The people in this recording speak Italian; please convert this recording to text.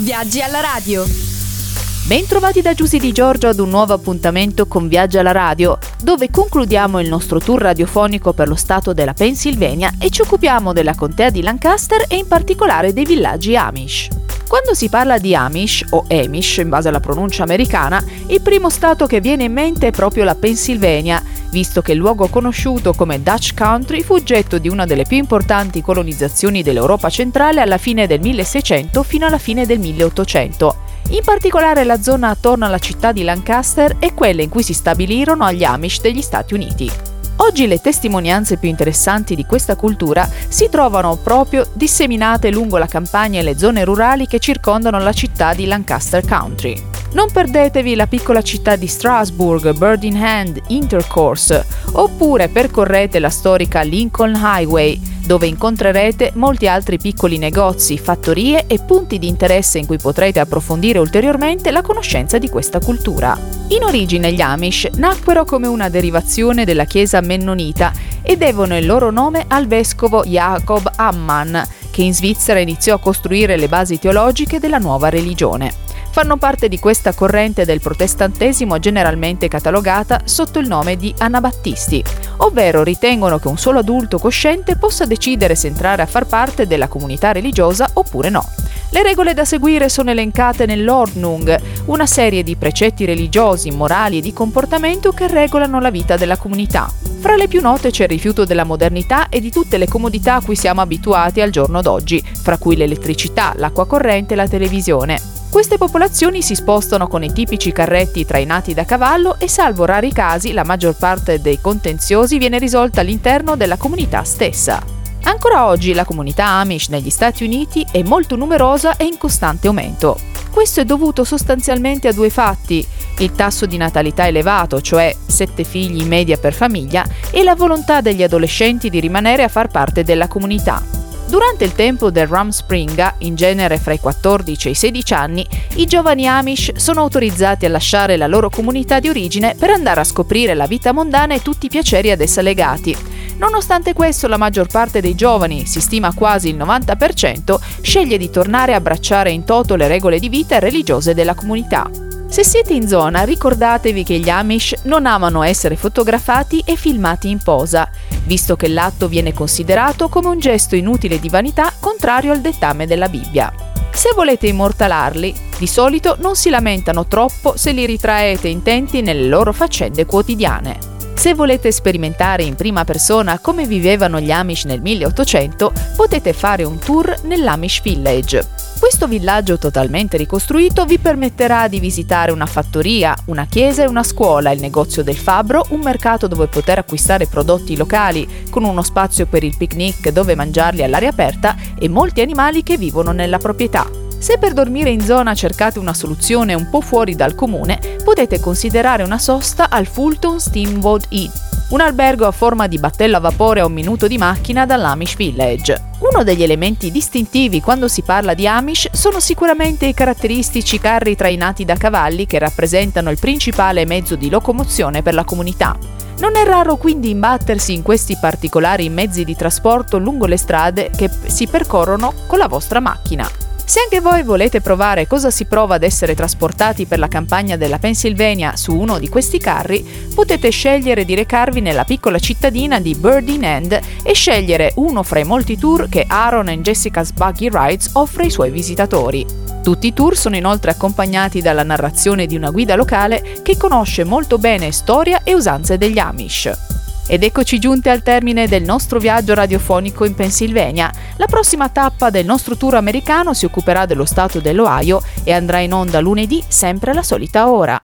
Viaggi alla radio. Bentrovati da Giusy Di Giorgio ad un nuovo appuntamento con Viaggi alla radio, dove concludiamo il nostro tour radiofonico per lo stato della Pennsylvania e ci occupiamo della contea di Lancaster e in particolare dei villaggi Amish. Quando si parla di Amish o Amish in base alla pronuncia americana, il primo stato che viene in mente è proprio la Pennsylvania, visto che il luogo conosciuto come Dutch Country fu oggetto di una delle più importanti colonizzazioni dell'Europa centrale alla fine del 1600 fino alla fine del 1800. In particolare la zona attorno alla città di Lancaster è quella in cui si stabilirono agli Amish degli Stati Uniti. Oggi le testimonianze più interessanti di questa cultura si trovano proprio disseminate lungo la campagna e le zone rurali che circondano la città di Lancaster Country. Non perdetevi la piccola città di Strasbourg, Bird in Hand, Intercourse, oppure percorrete la storica Lincoln Highway, dove incontrerete molti altri piccoli negozi, fattorie e punti di interesse in cui potrete approfondire ulteriormente la conoscenza di questa cultura. In origine gli Amish nacquero come una derivazione della chiesa mennonita e devono il loro nome al vescovo Jacob Amman, che in Svizzera iniziò a costruire le basi teologiche della nuova religione fanno parte di questa corrente del protestantesimo generalmente catalogata sotto il nome di anabattisti, ovvero ritengono che un solo adulto cosciente possa decidere se entrare a far parte della comunità religiosa oppure no. Le regole da seguire sono elencate nell'Ordnung, una serie di precetti religiosi, morali e di comportamento che regolano la vita della comunità. Fra le più note c'è il rifiuto della modernità e di tutte le comodità a cui siamo abituati al giorno d'oggi, fra cui l'elettricità, l'acqua corrente e la televisione. Queste popolazioni si spostano con i tipici carretti trainati da cavallo e salvo rari casi la maggior parte dei contenziosi viene risolta all'interno della comunità stessa. Ancora oggi la comunità Amish negli Stati Uniti è molto numerosa e in costante aumento. Questo è dovuto sostanzialmente a due fatti, il tasso di natalità elevato, cioè 7 figli in media per famiglia, e la volontà degli adolescenti di rimanere a far parte della comunità. Durante il tempo del Ramspringa, in genere fra i 14 e i 16 anni, i giovani Amish sono autorizzati a lasciare la loro comunità di origine per andare a scoprire la vita mondana e tutti i piaceri ad essa legati. Nonostante questo, la maggior parte dei giovani, si stima quasi il 90%, sceglie di tornare a abbracciare in toto le regole di vita e religiose della comunità. Se siete in zona, ricordatevi che gli Amish non amano essere fotografati e filmati in posa, visto che l'atto viene considerato come un gesto inutile di vanità contrario al dettame della Bibbia. Se volete immortalarli, di solito non si lamentano troppo se li ritraete intenti nelle loro faccende quotidiane. Se volete sperimentare in prima persona come vivevano gli Amish nel 1800, potete fare un tour nell'Amish Village, questo villaggio totalmente ricostruito vi permetterà di visitare una fattoria, una chiesa e una scuola, il negozio del fabbro, un mercato dove poter acquistare prodotti locali, con uno spazio per il picnic dove mangiarli all'aria aperta e molti animali che vivono nella proprietà. Se per dormire in zona cercate una soluzione un po' fuori dal comune, potete considerare una sosta al Fulton Steamboat Inn, un albergo a forma di battello a vapore a un minuto di macchina dall'Amish Village. Uno degli elementi distintivi quando si parla di Amish sono sicuramente i caratteristici carri trainati da cavalli che rappresentano il principale mezzo di locomozione per la comunità. Non è raro quindi imbattersi in questi particolari mezzi di trasporto lungo le strade che si percorrono con la vostra macchina. Se anche voi volete provare cosa si prova ad essere trasportati per la campagna della Pennsylvania su uno di questi carri, potete scegliere di recarvi nella piccola cittadina di Bird in End e scegliere uno fra i molti tour che Aaron e Jessica's Buggy Rides offre ai suoi visitatori. Tutti i tour sono inoltre accompagnati dalla narrazione di una guida locale che conosce molto bene storia e usanze degli Amish. Ed eccoci giunti al termine del nostro viaggio radiofonico in Pennsylvania. La prossima tappa del nostro tour americano si occuperà dello stato dell'Ohio e andrà in onda lunedì sempre alla solita ora.